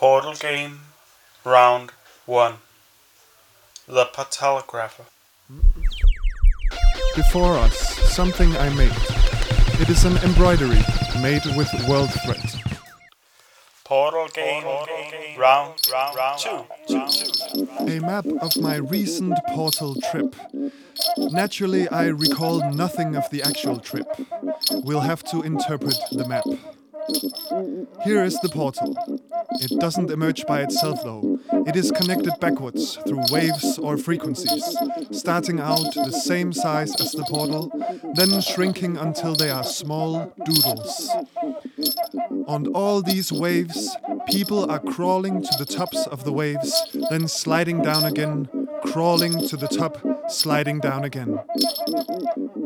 Portal game, round one. The Patelographer. Before us, something I made. It is an embroidery made with world thread. Portal game, round, round, round two. A map of my recent portal trip. Naturally, I recall nothing of the actual trip. We'll have to interpret the map. Here is the portal. It doesn't emerge by itself though. It is connected backwards through waves or frequencies, starting out the same size as the portal, then shrinking until they are small doodles. On all these waves, people are crawling to the tops of the waves, then sliding down again, crawling to the top, sliding down again.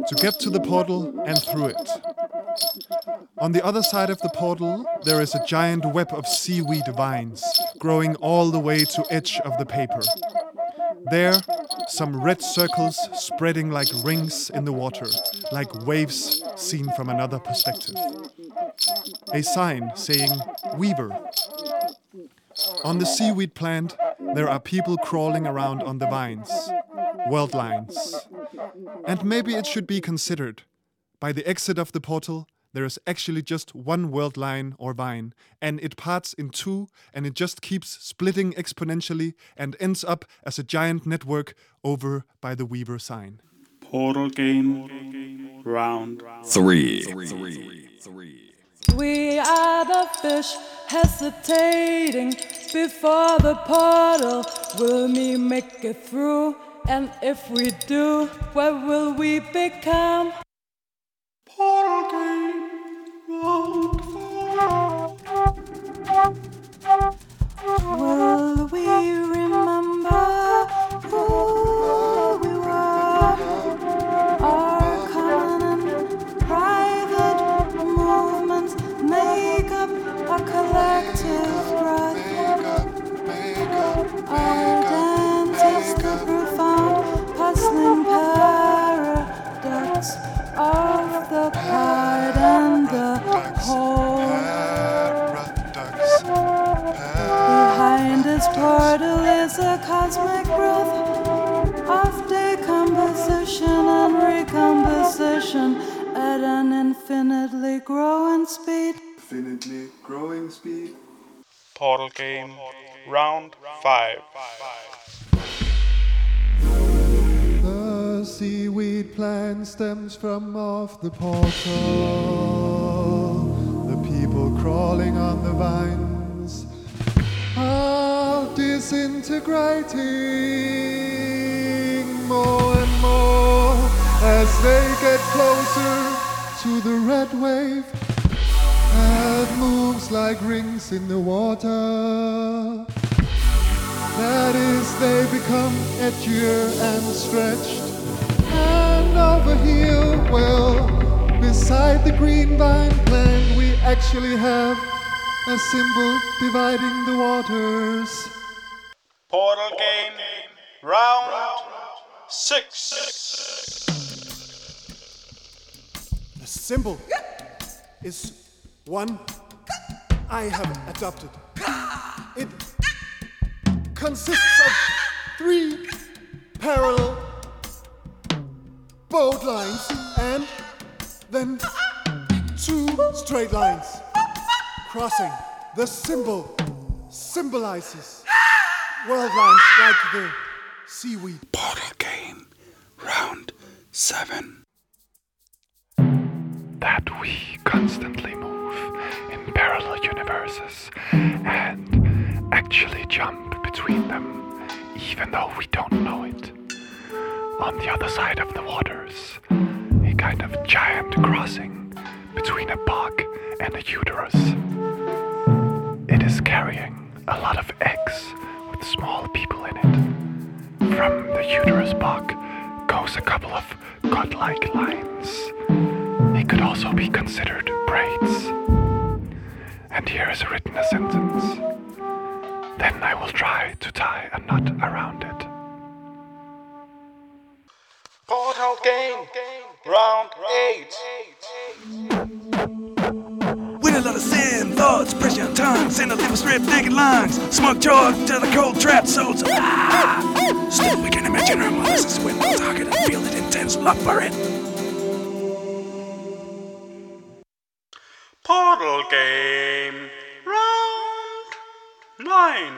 To get to the portal and through it. On the other side of the portal, there is a giant web of seaweed vines growing all the way to edge of the paper. There, some red circles spreading like rings in the water, like waves seen from another perspective. A sign saying Weaver. On the seaweed plant, there are people crawling around on the vines, world lines. And maybe it should be considered. By the exit of the portal, there is actually just one world line or vine, and it parts in two, and it just keeps splitting exponentially and ends up as a giant network over by the Weaver sign. Portal game, round Three. We are the fish hesitating before the portal. Will we make it through? And if we do, what will we become? Will Infinitely growing speed. Portal game, round five. The seaweed plant stems from off the portal. The people crawling on the vines are disintegrating more and more as they get closer to the red wave that moves like rings in the water. That is, they become edgier and stretched. And over here, well, beside the green vine plant, we actually have a symbol dividing the waters. Portal game, round six. The symbol is one I have adopted. It consists of three parallel bold lines and then two straight lines crossing. The symbol symbolizes world lines like the seaweed. Portal game. Round seven. that we constantly move in parallel universes and actually jump between them, even though we don't know it. On the other side of the waters, a kind of giant crossing between a bog and a uterus. It is carrying a lot of eggs with small people in it. From the uterus bog goes a couple of godlike lines. They could also be considered braids. And here is written a sentence. Then I will try to tie a knot around it. Portal game, round eight. We In a lot of sin, thoughts, pressure, on tongues, in a liver strip, digging lungs. Smoke chalk to the cold, trapped souls. Ah! Still, we can imagine our mothers as when we target and feel it intense love for it. Portal game. Round nine.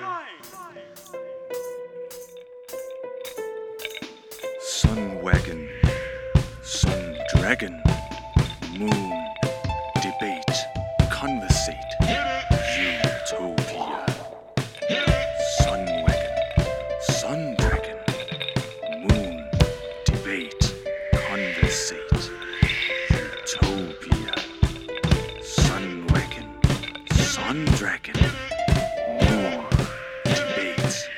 Sun wagon, sun dragon, moon, sun dragon, moon, debate,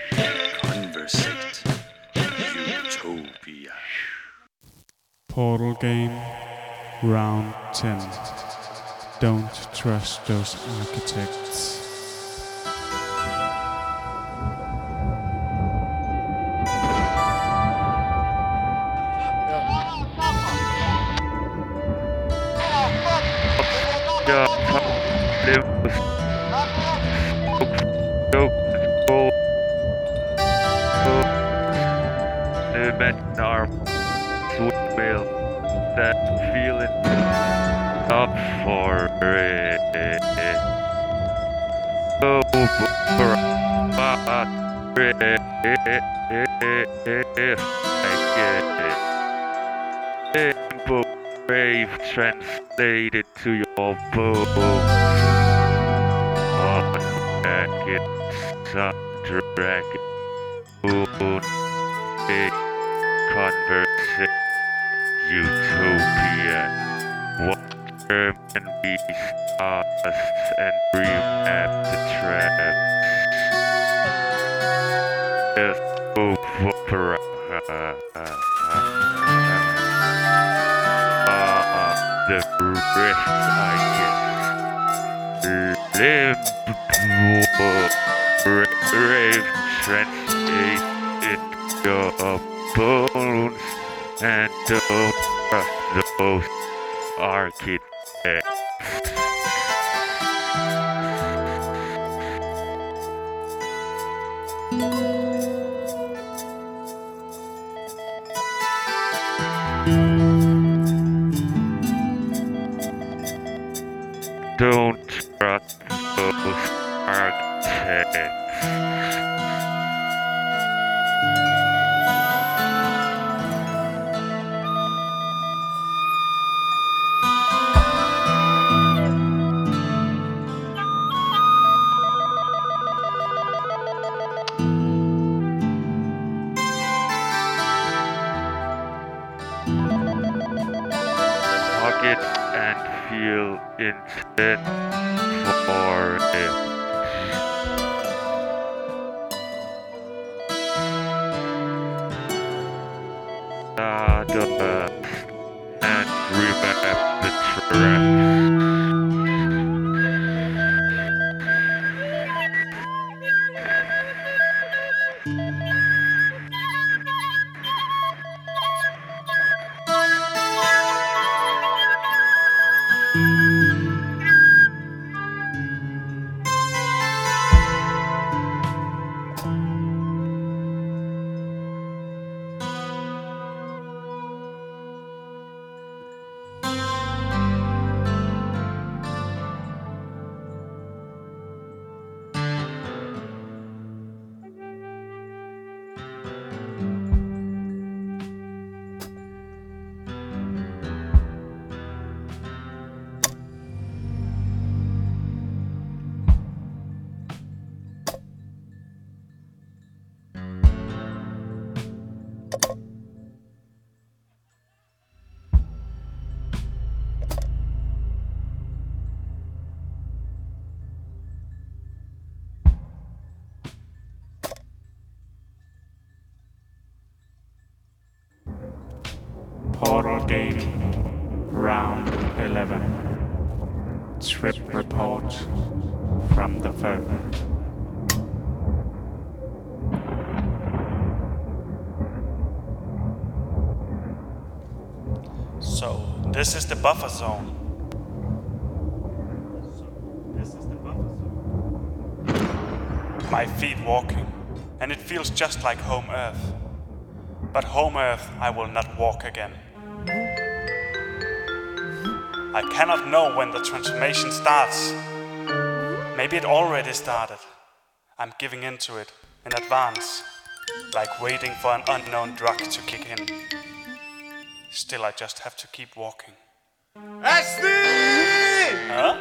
conversate, utopia. Portal game, round 10. Don't trust those architects. will that feeling up for it. Oh, Simple brave translated to your bones. On dragon, sun dragon, moon, big conversation, utopia. Water and be stars and dream at the traps. Yes, opera. Ah, the rest I get. Limp, brave, translate in your bones and don't Oh, those architects. Portal Game, Round 11. Trip report from the firm. So, this is the buffer zone. My feet walking, and it feels just like home Earth. But home Earth I will not walk again. I cannot know when the transformation starts. Maybe it already started. I'm giving into it in advance, like waiting for an unknown drug to kick in. Still, I just have to keep walking. Asti! Huh?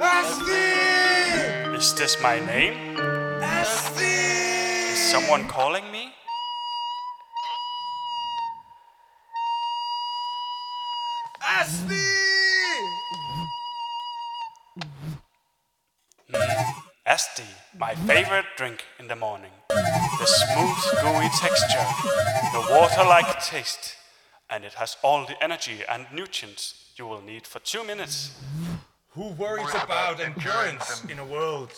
Asti! Is this my name? Asti! Is someone calling me? Favorite drink in the morning. The smooth, gooey texture, the water-like taste, and it has all the energy and nutrients you will need for two minutes. Who worries about endurance in a world?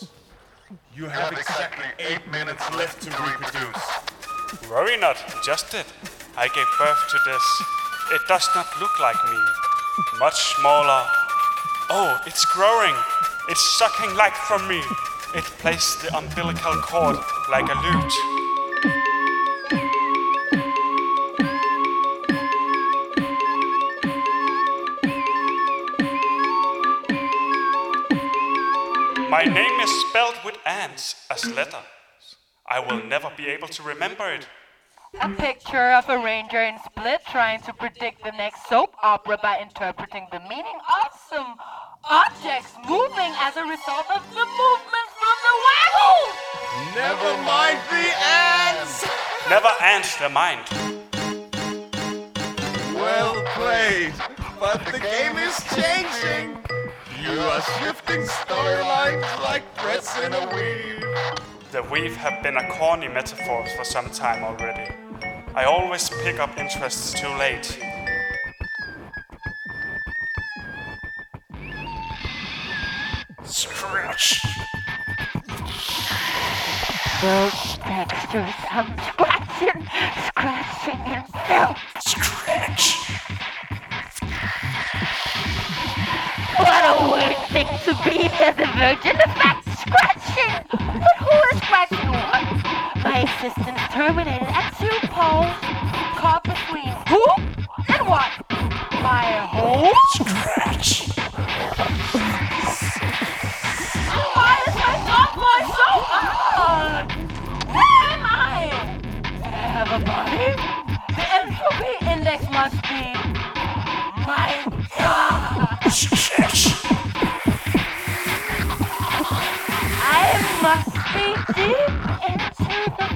You have exactly eight minutes left to reproduce. Worry not, just it. I gave birth to this. It does not look like me. Much smaller. Oh, it's growing. It's sucking life from me. It plays the umbilical cord like a lute. My name is spelled with ants as letters. I will never be able to remember it. A picture of a ranger in Split trying to predict the next soap opera by interpreting the meaning of some objects moving as a result of the movements from the waggle. Never mind the ants! Never ants the mind. Well played, but the game is changing. You are shifting storylines like threads in a weave. The weave have been a corny metaphor for some time already. I always pick up interests too late. Scratch! Textures, I'm scratching, scratching himself. Scratch! What a weird thing to be as a virgin, in fact, scratching. But who is scratching what? My existence terminated at two poles, caught between who and what? My home? Scratch! Do I body? The entropy index must be my God. I must be deep into the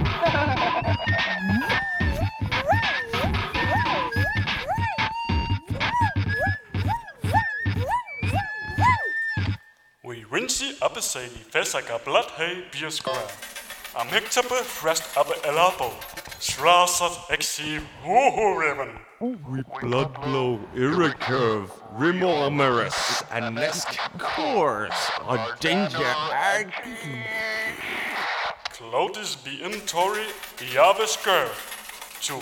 We rinse it up a say Fesaga blood hay beer square. A mictabe frest ab elabo. Srasat exi woohoo riven. We blood blow irrecurve, remormeris, and nesk course, a danger ag. Clodis be in Tori Iavis gur. To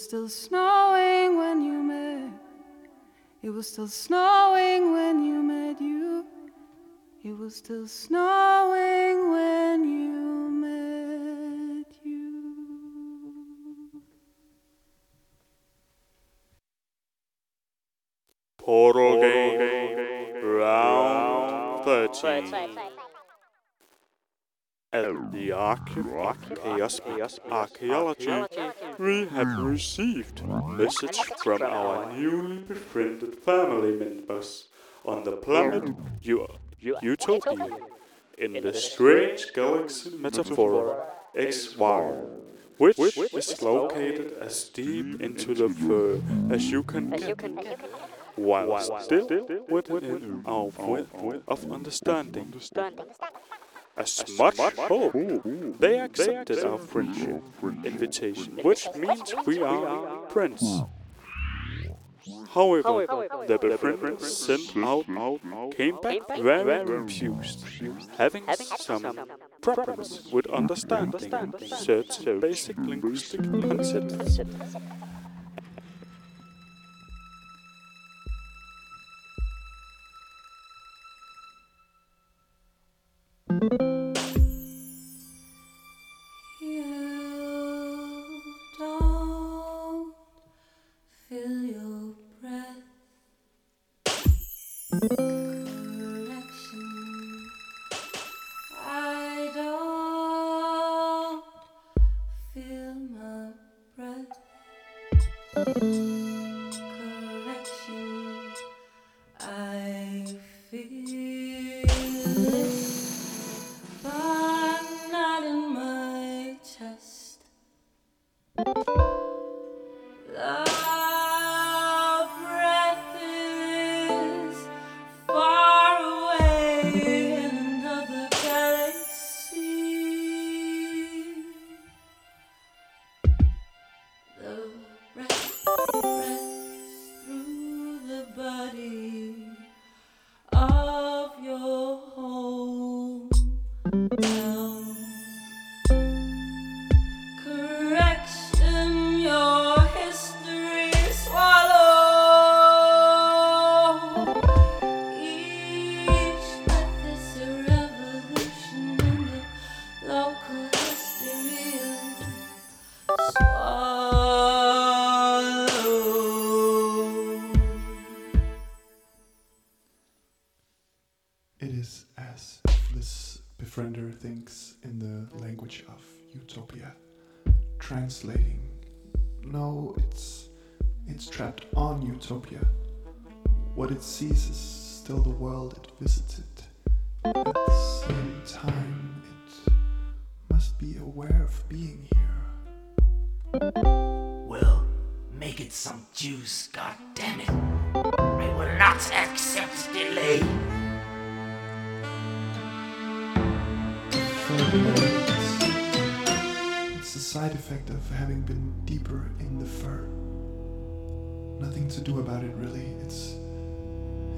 Was still snowing when you met. It was still snowing when you met you. It was still snowing when you met you. Portal game round 13. At the Chaos Archaeology, we have received a message from our newly befriended family members on the planet U- Utopia in the strange galaxy metaphor XY, which is located as deep into the fur as you can get while still within our width of understanding. As much hope, they accepted our friendship invitation, which means we are friends. However, the befrienders sent out came back very confused, having some problems with understanding certain basic linguistic concepts. You Well, make it some juice, god damn it. I will not accept delay. It's a side effect of having been deeper in the fur. Nothing to do about it really. It's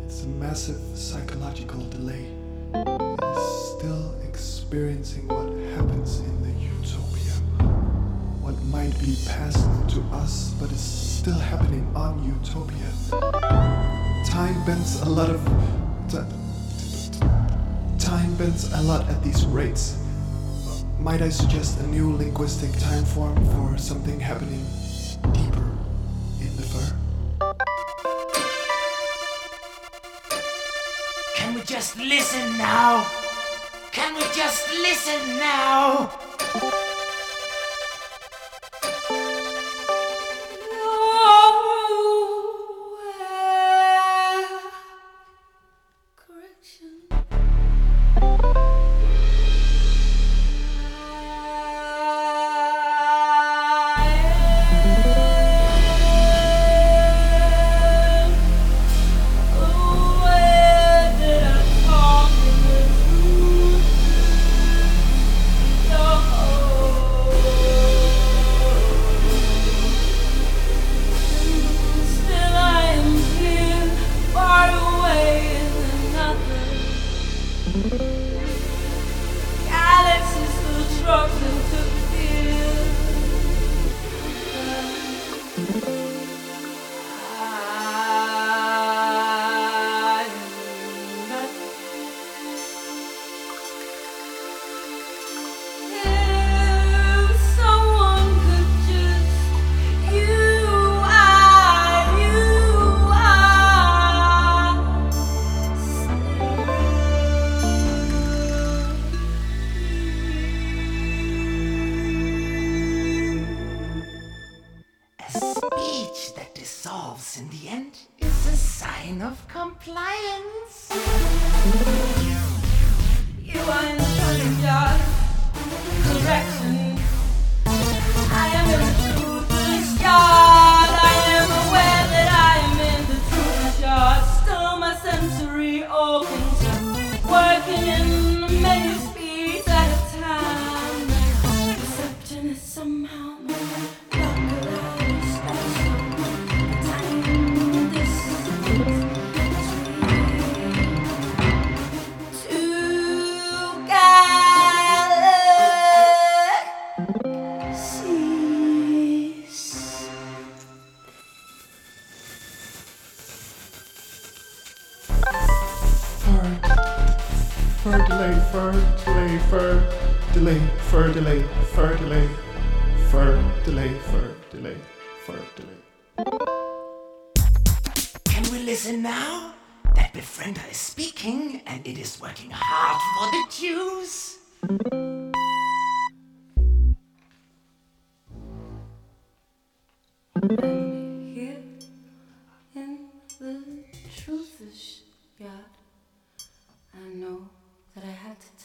it's a massive psychological delay. It is still experiencing what happens in the utopia. Might be passed to us but is still happening on utopia. Time bends a lot of ti- time bends a lot at these rates. Might I suggest a new linguistic time form for something happening deeper in the fur? Can we just listen now? Can we just listen now?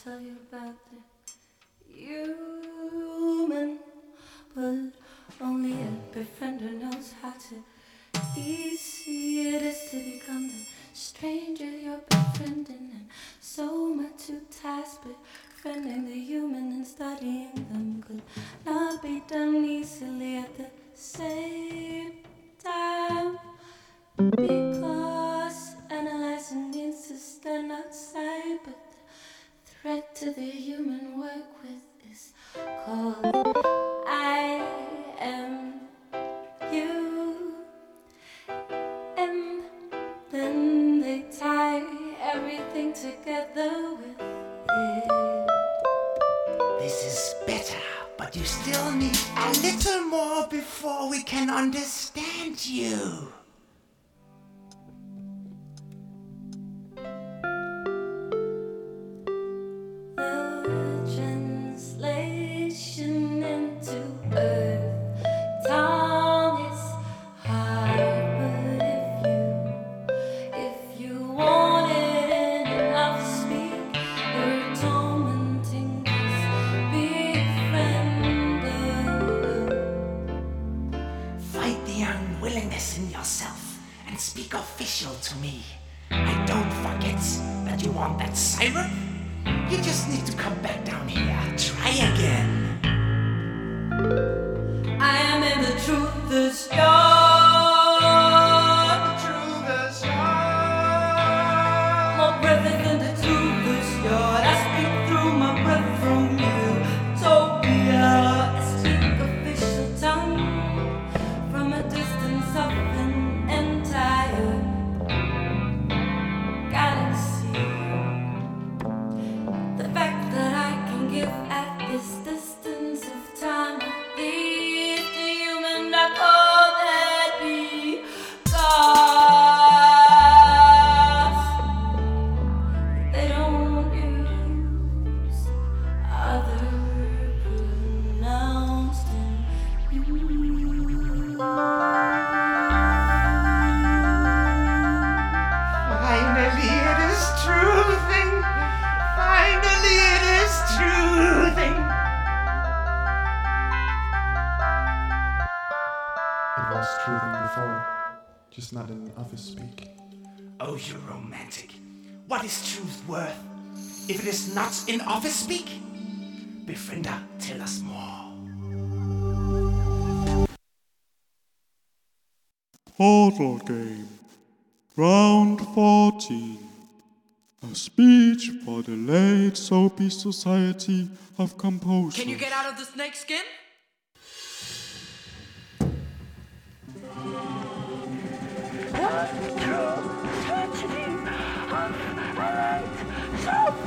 tell you about the human, but only a befriender knows how to ease. estás in office speak? Befriender, tell us more. Portal game. Round 14. A speech for the late Soapy Society of Composers. Can you get out of the snake skin? True tragedy of a late Soapy.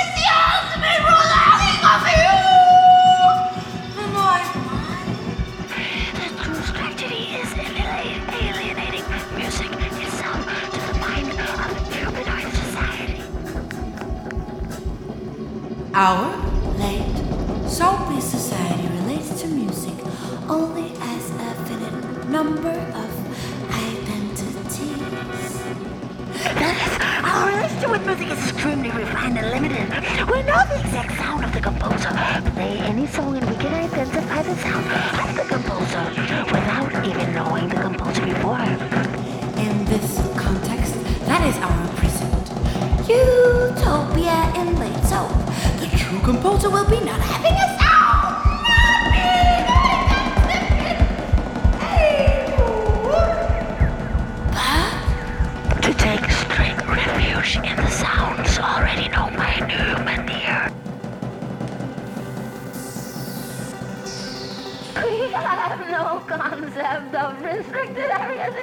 Our late soapy society relates to music only as a finite number of identities. That is, our relationship with music is extremely refined and limited. We know the exact sound of the composer. Play any song and we can identify the sound of the composer without even knowing the composer before. In this context, that is our present utopia in late soap. The true composer will be not having a sound. To take strict refuge in the sounds already known by human ear. We have no concept of restricted areas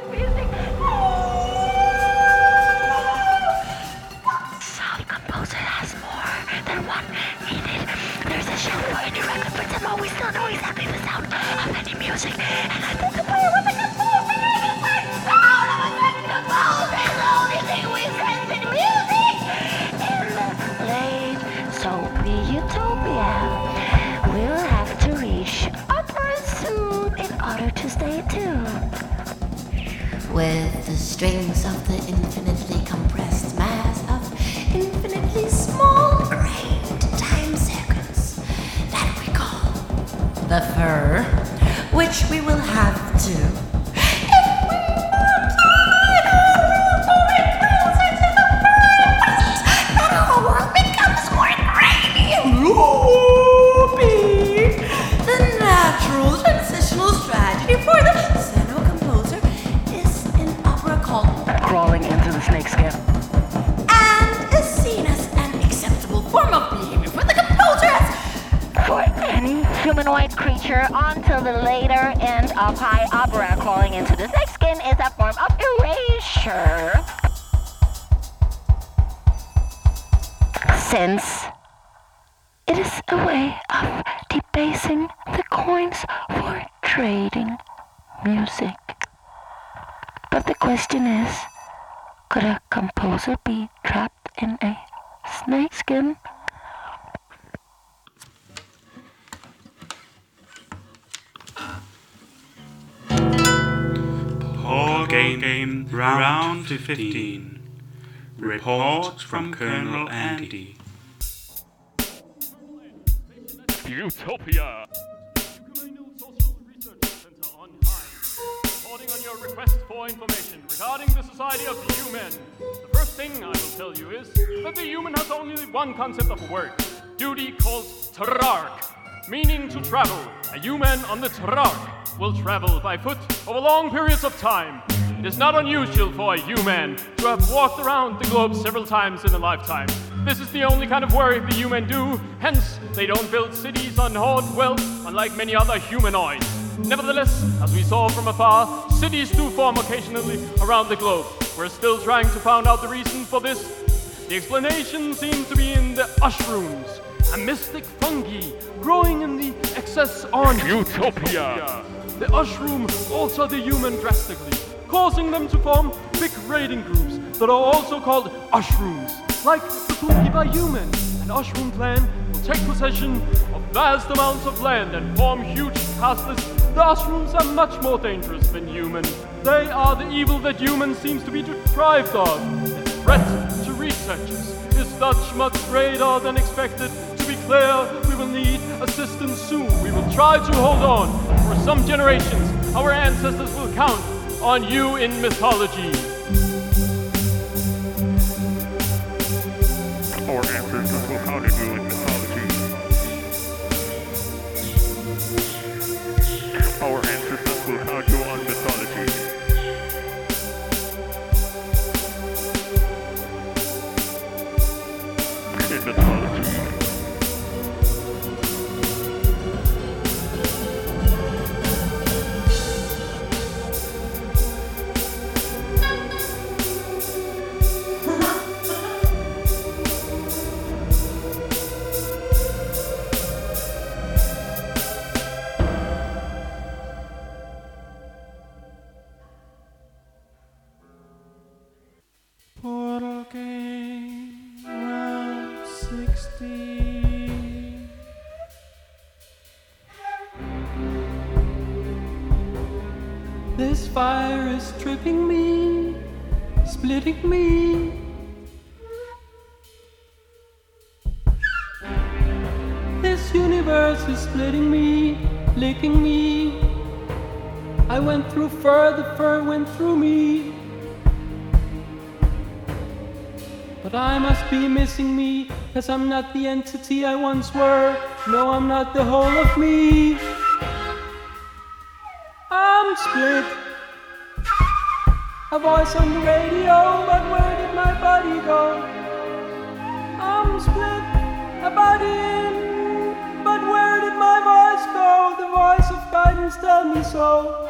the fur, which we will have to. The natural transitional strategy for the composer is an opera called Crawling into the snakeskin. Humanoid creature until the later end of high opera, crawling into the snakeskin is a form of erasure. Since it is a way of debasing the coins for trading music. But the question is, could a composer be trapped in a snakeskin? Portal Game, game round 15. Report from Colonel Andy. Utopia! Reporting on your request for information regarding the society of the human. The first thing I will tell you is that the human has only one concept of work, duty called trark, meaning to travel. A human on the trark will travel by foot over long periods of time. It is not unusual for a human to have walked around the globe several times in a lifetime. This is the only kind of work the human do, hence, they don't build cities on hoard wealth, unlike many other humanoids. Nevertheless, as we saw from afar, cities do form occasionally around the globe. We're still trying to find out the reason for this. The explanation seems to be in the ushrooms, a mystic fungi growing in the excess on Utopia. The ushroom alter the human drastically, causing them to form big raiding groups that are also called ushrooms, like the fungi by human. An ushroom clan will take possession of vast amounts of land and form huge castles. The ushrooms are much more dangerous than human. They are the evil that human seems to be deprived of. The threat to researchers is thus much greater than expected. To be clear, will need assistance soon. We will try to hold on. For some generations, our ancestors will count on you in mythology. Our ancestors will count splitting me. This universe is splitting me, licking me. I went through fur, the fur went through me. But I must be missing me, cause I'm not the entity I once were. No, I'm not the whole of me. I'm split. A voice on the radio, but where did my body go? I'm split, a body in, but where did my voice go? The voice of guidance tell me so.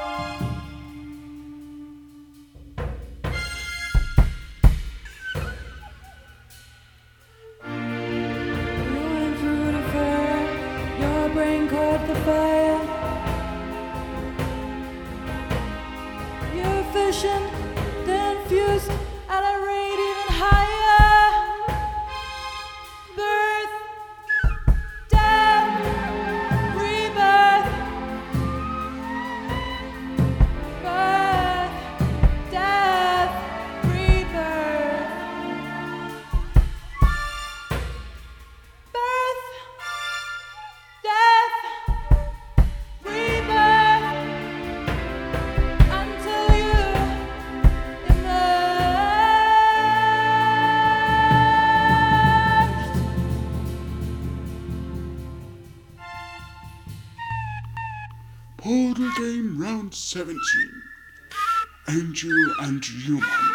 And Human.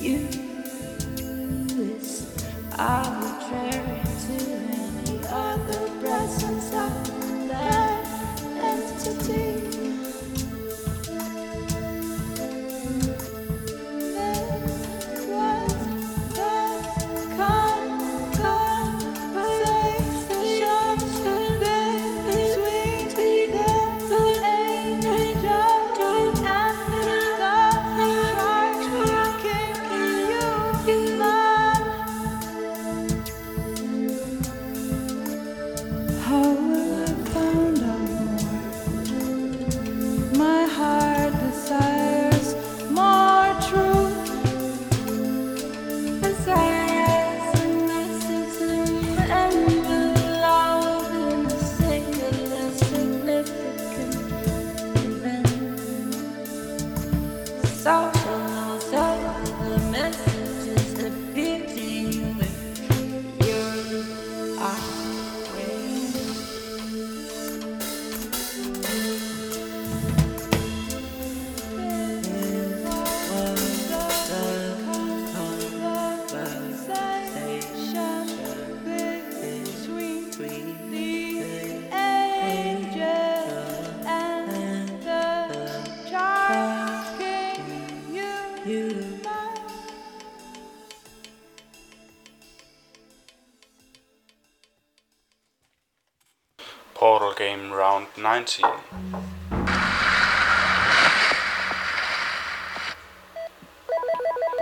You is arbitrary to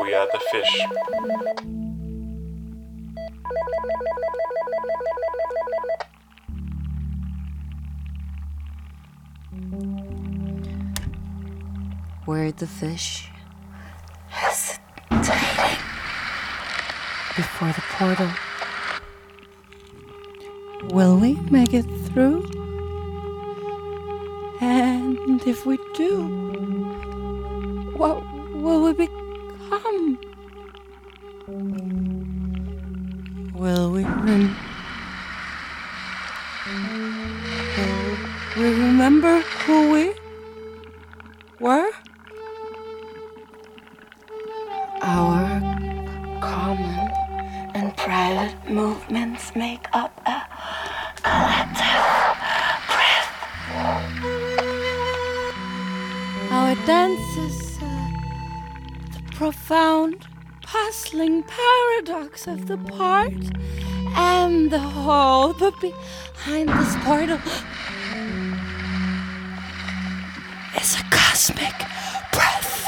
We are the fish. We're the fish hesitating before the portal. Will we make it through? And if we do, what will we become? Will we rem- Will we remember who we of the part, and the whole, but behind this portal is a cosmic breath.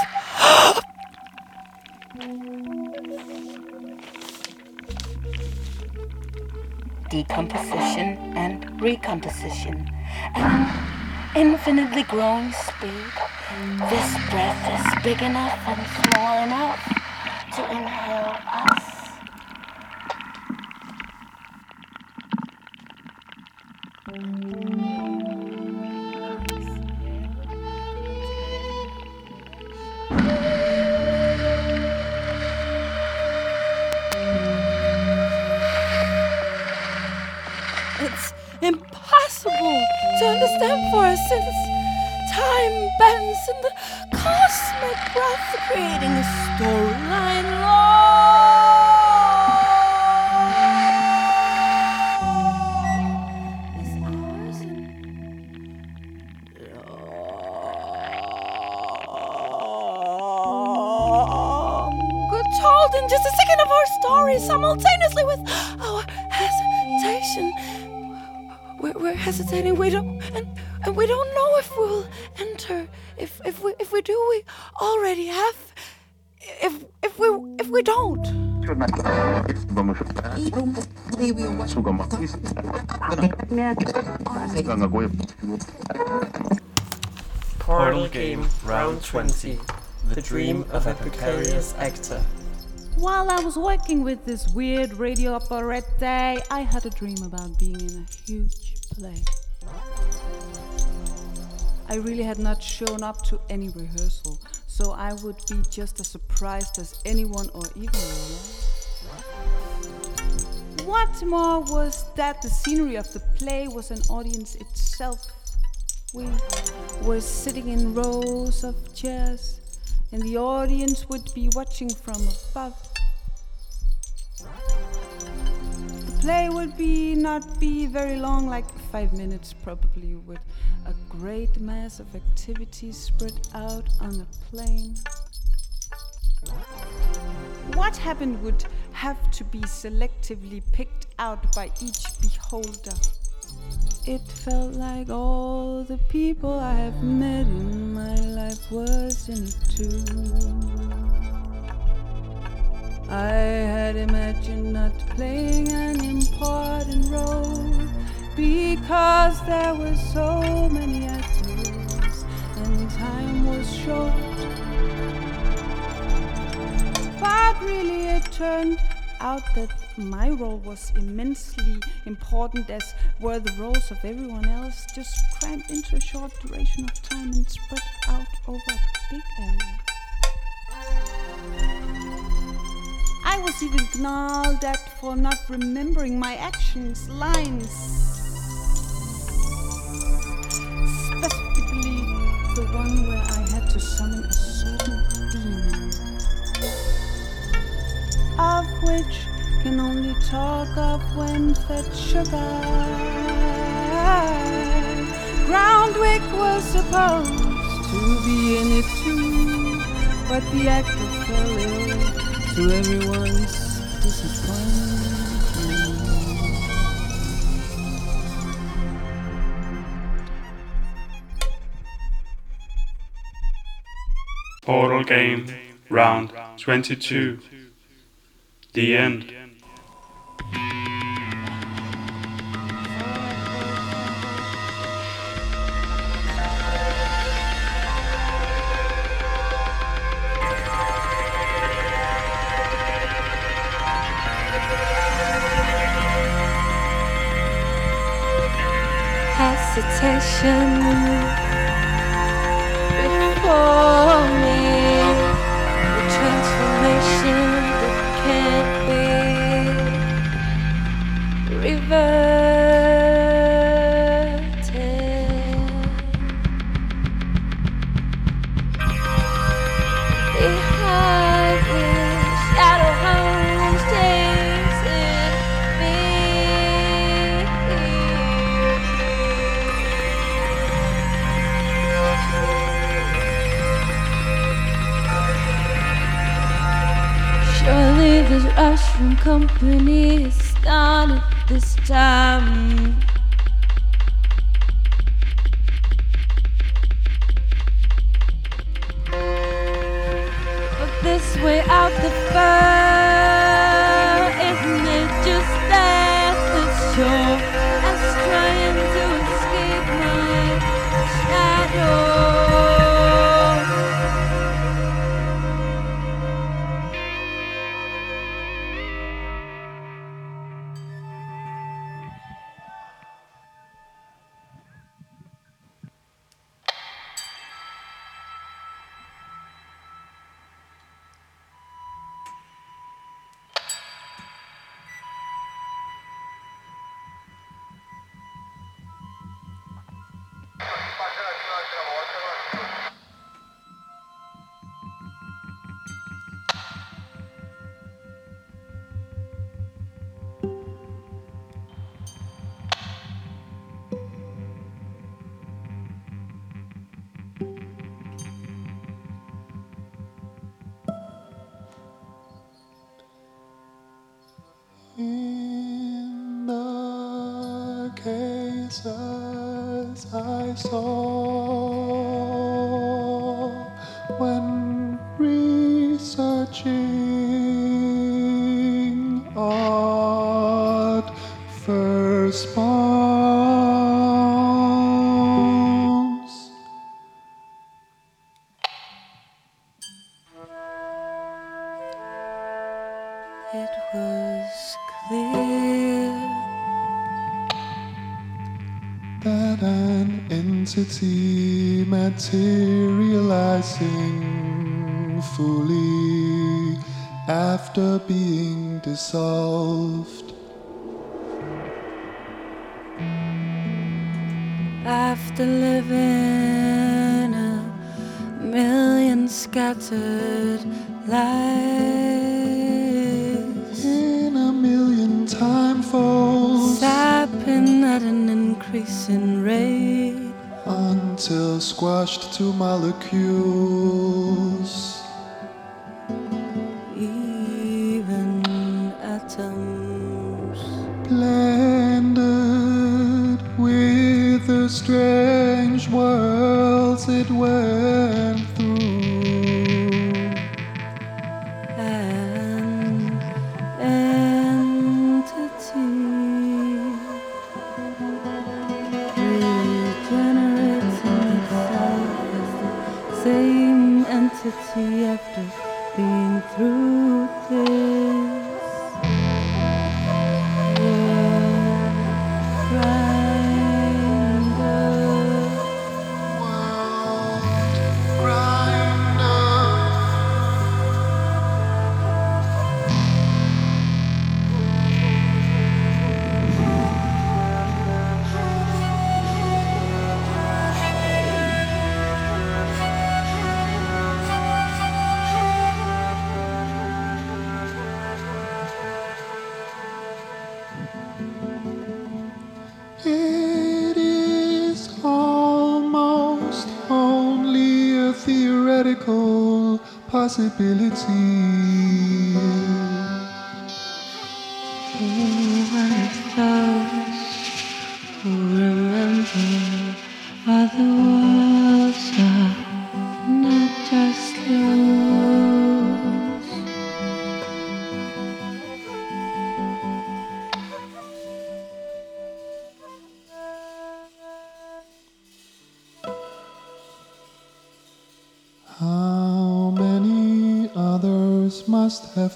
Decomposition and recomposition at an infinitely growing speed. This breath is big enough and small enough to inhale just a second of our story simultaneously with our hesitation. We're, we're hesitating. We don't, and, and we don't know if we'll enter. If if we if we do, we already have. If if we if we don't. Portal Game Round 20 The Dream of a Precarious Actor. While I was working with this weird radio operette, eh, I had a dream about being in a huge play. I really had not shown up to any rehearsal, so I would be just as surprised as anyone or even more. What more was that the scenery of the play was an audience itself. We were sitting in rows of chairs, and the audience would be watching from above. Play would be not be very long, like five minutes probably, with a great mass of activities spread out on a plane. What happened would have to be selectively picked out by each beholder. It felt like all the people I have met in my life was in it too. I had imagined not playing an important role because there were so many actors and time was short. But really, it turned out that my role was immensely important, as were the roles of everyone else, just crammed into a short duration of time and spread out over a big area. I was even gnawed at for not remembering my actions, lines. Specifically, the one where I had to summon a certain demon, of which can only talk of when fed sugar. Groundwick was supposed to be in it too, but the actor fell ill to everyone's disappointment. Portal game round 22. The end. company is gone at this time. it was clear that an entity materializing fully after being dissolved. After living a million scattered lives. increasing rate until squashed to molecules. Even atoms blended with the strange worlds it was. possibilities.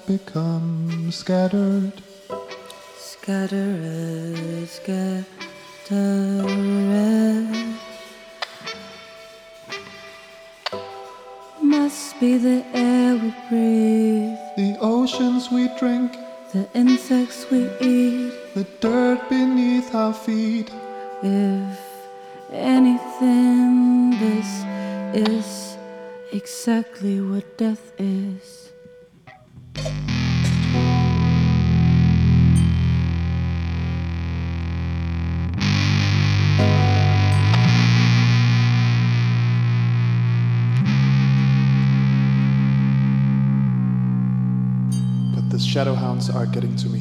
become scattered. Scattered. according to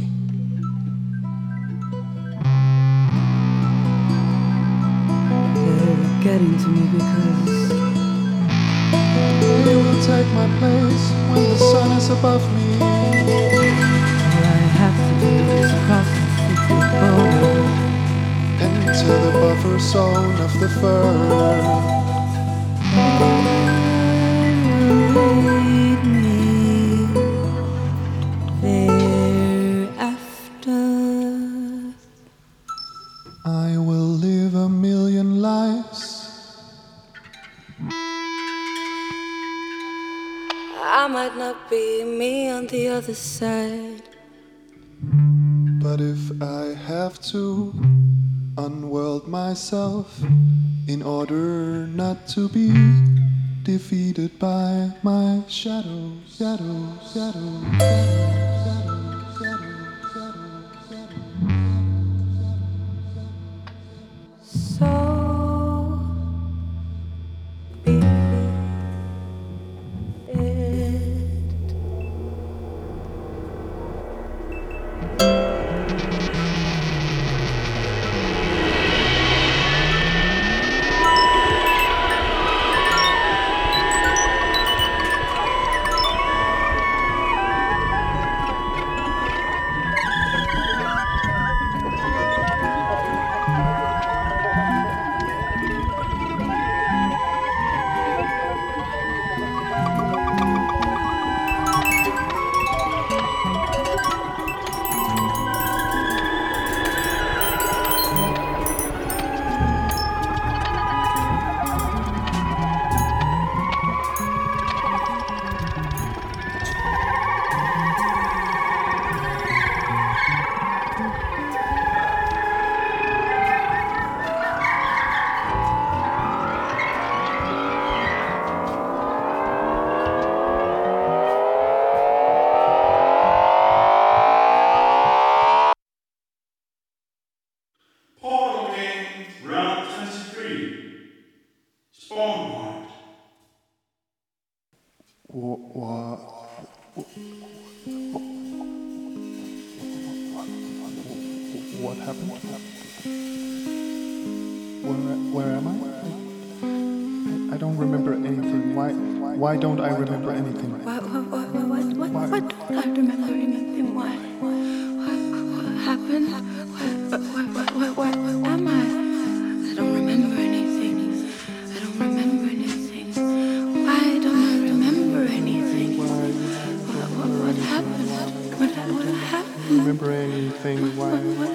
be me on the other side. But if I have to unworld myself in order not to be defeated by my shadow, shadow, shadow, shadow. 我我我我我 What happened? Where where am I? I don't remember anything. Why why don't I remember anything? What what what what what what, don't I remember anything? Why? What happened? thing. Why?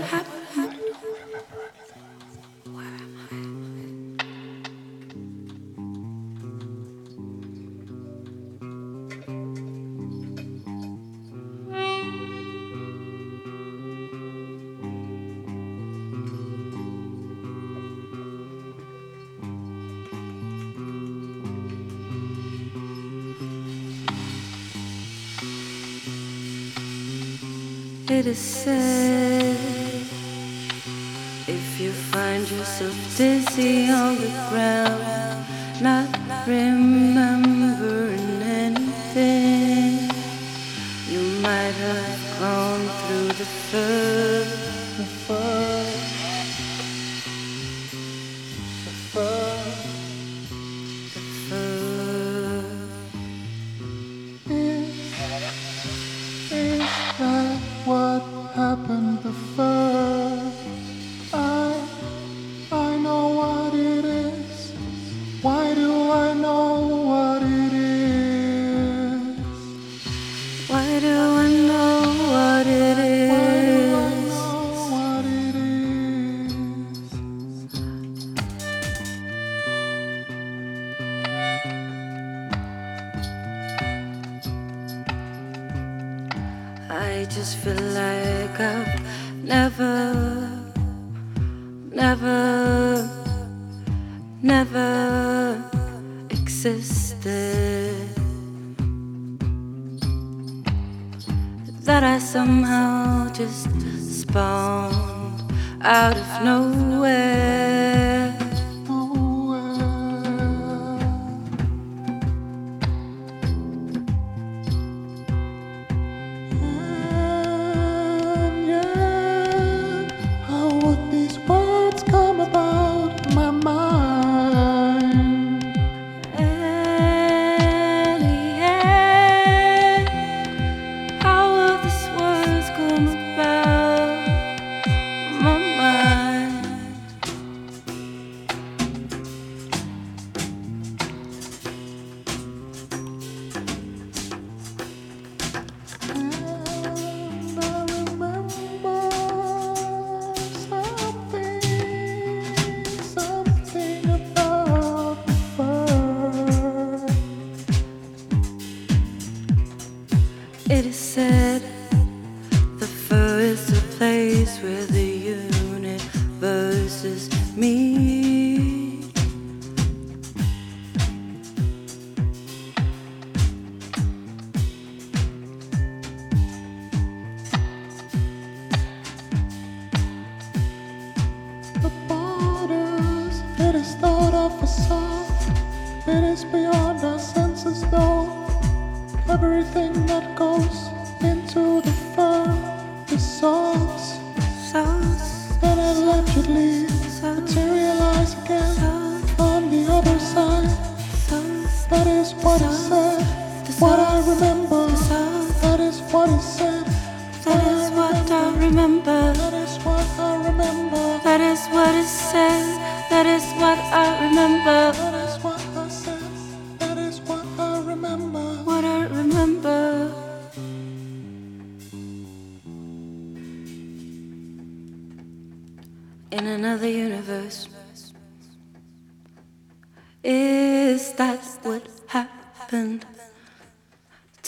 just feel like I've never, never, never existed. That I somehow just spawned out of nowhere.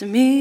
to me.